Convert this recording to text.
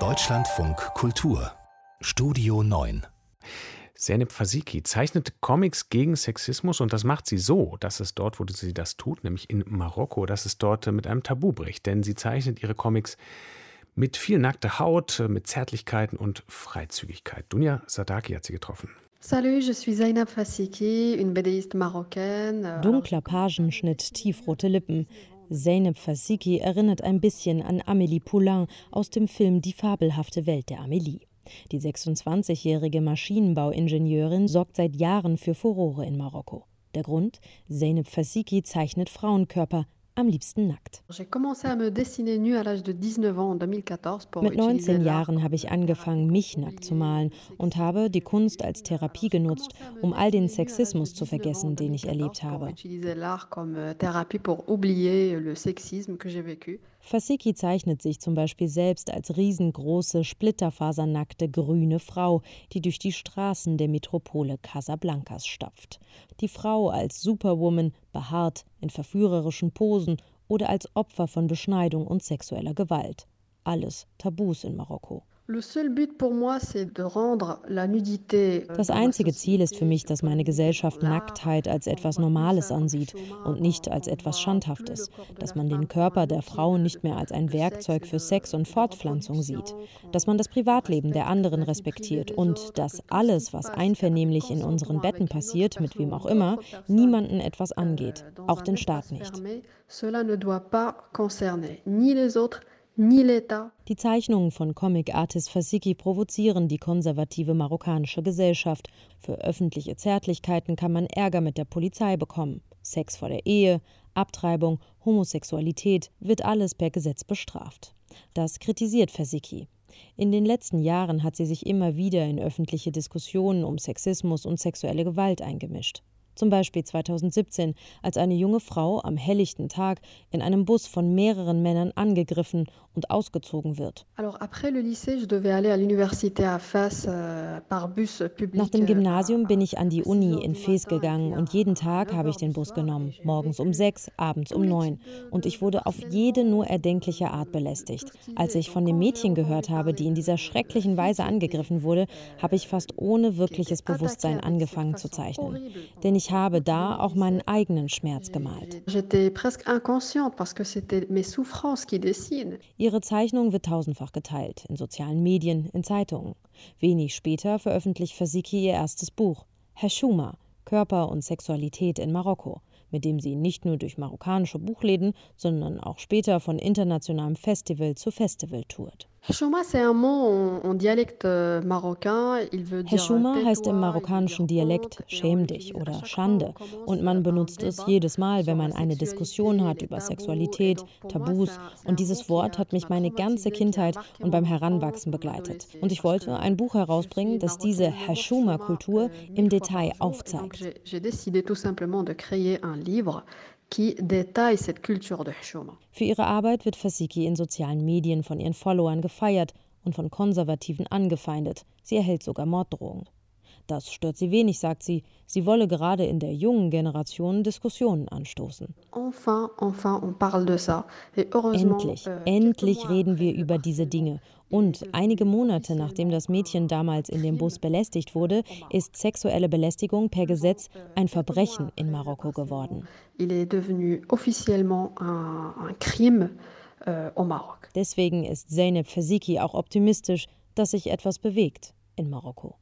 Deutschlandfunk Kultur Studio 9 Zeynep Fasiki zeichnet Comics gegen Sexismus und das macht sie so, dass es dort, wo sie das tut, nämlich in Marokko, dass es dort mit einem Tabu bricht. Denn sie zeichnet ihre Comics mit viel nackter Haut, mit Zärtlichkeiten und Freizügigkeit. Dunja Sadaki hat sie getroffen. Salut, je suis Zainab Fasiki, une BDiste marocaine. Dunkler Pagenschnitt, tiefrote Lippen. Zeynep Fasiki erinnert ein bisschen an Amélie Poulain aus dem Film Die fabelhafte Welt der Amélie. Die 26-jährige Maschinenbauingenieurin sorgt seit Jahren für Furore in Marokko. Der Grund? Zeynep Fasiki zeichnet Frauenkörper, am liebsten nackt. Mit 19 Jahren habe ich angefangen, mich nackt zu malen und habe die Kunst als Therapie genutzt, um all den Sexismus zu vergessen, den ich erlebt habe. Fasiki zeichnet sich zum Beispiel selbst als riesengroße, splitterfasernackte grüne Frau, die durch die Straßen der Metropole Casablancas stapft. Die Frau als Superwoman, behaart, in verführerischen Posen oder als Opfer von Beschneidung und sexueller Gewalt. Alles Tabus in Marokko. Das einzige Ziel ist für mich, dass meine Gesellschaft Nacktheit als etwas Normales ansieht und nicht als etwas Schandhaftes, dass man den Körper der Frau nicht mehr als ein Werkzeug für Sex und Fortpflanzung sieht, dass man das Privatleben der anderen respektiert und dass alles, was einvernehmlich in unseren Betten passiert, mit wem auch immer, niemanden etwas angeht, auch den Staat nicht. Cela ne doit pas concerner ni les autres die Zeichnungen von Comic-Artist Fasiki provozieren die konservative marokkanische Gesellschaft. Für öffentliche Zärtlichkeiten kann man Ärger mit der Polizei bekommen. Sex vor der Ehe, Abtreibung, Homosexualität wird alles per Gesetz bestraft. Das kritisiert Fasiki. In den letzten Jahren hat sie sich immer wieder in öffentliche Diskussionen um Sexismus und sexuelle Gewalt eingemischt. Zum Beispiel 2017, als eine junge Frau am helllichten Tag in einem Bus von mehreren Männern angegriffen und ausgezogen wird. Euh, Nach dem Gymnasium bin ich an die Uni in Fes gegangen und jeden Tag habe ich den Bus genommen, morgens um sechs, abends um neun. Und ich wurde auf jede nur erdenkliche Art belästigt. Als ich von dem Mädchen gehört habe, die in dieser schrecklichen Weise angegriffen wurde, habe ich fast ohne wirkliches Bewusstsein angefangen zu zeichnen. Denn ich ich habe da auch meinen eigenen Schmerz gemalt. Ihre Zeichnung wird tausendfach geteilt, in sozialen Medien, in Zeitungen. Wenig später veröffentlicht Fasiki ihr erstes Buch, Herr Schumer, Körper und Sexualität in Marokko, mit dem sie nicht nur durch marokkanische Buchläden, sondern auch später von internationalem Festival zu Festival tourt. Heshuma heißt im marokkanischen Dialekt schäm dich oder Schande. und man benutzt es jedes Mal, wenn man eine Diskussion hat über Sexualität, Tabus. und dieses Wort hat mich meine ganze Kindheit und beim Heranwachsen begleitet. Und ich wollte ein Buch herausbringen, das diese Heshuma-Kultur im Detail aufzeigt Für ihre Arbeit wird Fasiki in sozialen Medien von ihren Followern gefeiert und von Konservativen angefeindet. Sie erhält sogar Morddrohungen. Das stört sie wenig, sagt sie. Sie wolle gerade in der jungen Generation Diskussionen anstoßen. Endlich, euh, endlich reden wir über diese Dinge. Und einige Monate nachdem das Mädchen damals in dem Bus belästigt wurde, ist sexuelle Belästigung per Gesetz ein Verbrechen in Marokko geworden. Euh, Deswegen ist Zeynep Fasiki auch optimistisch, dass sich etwas bewegt in Marokko.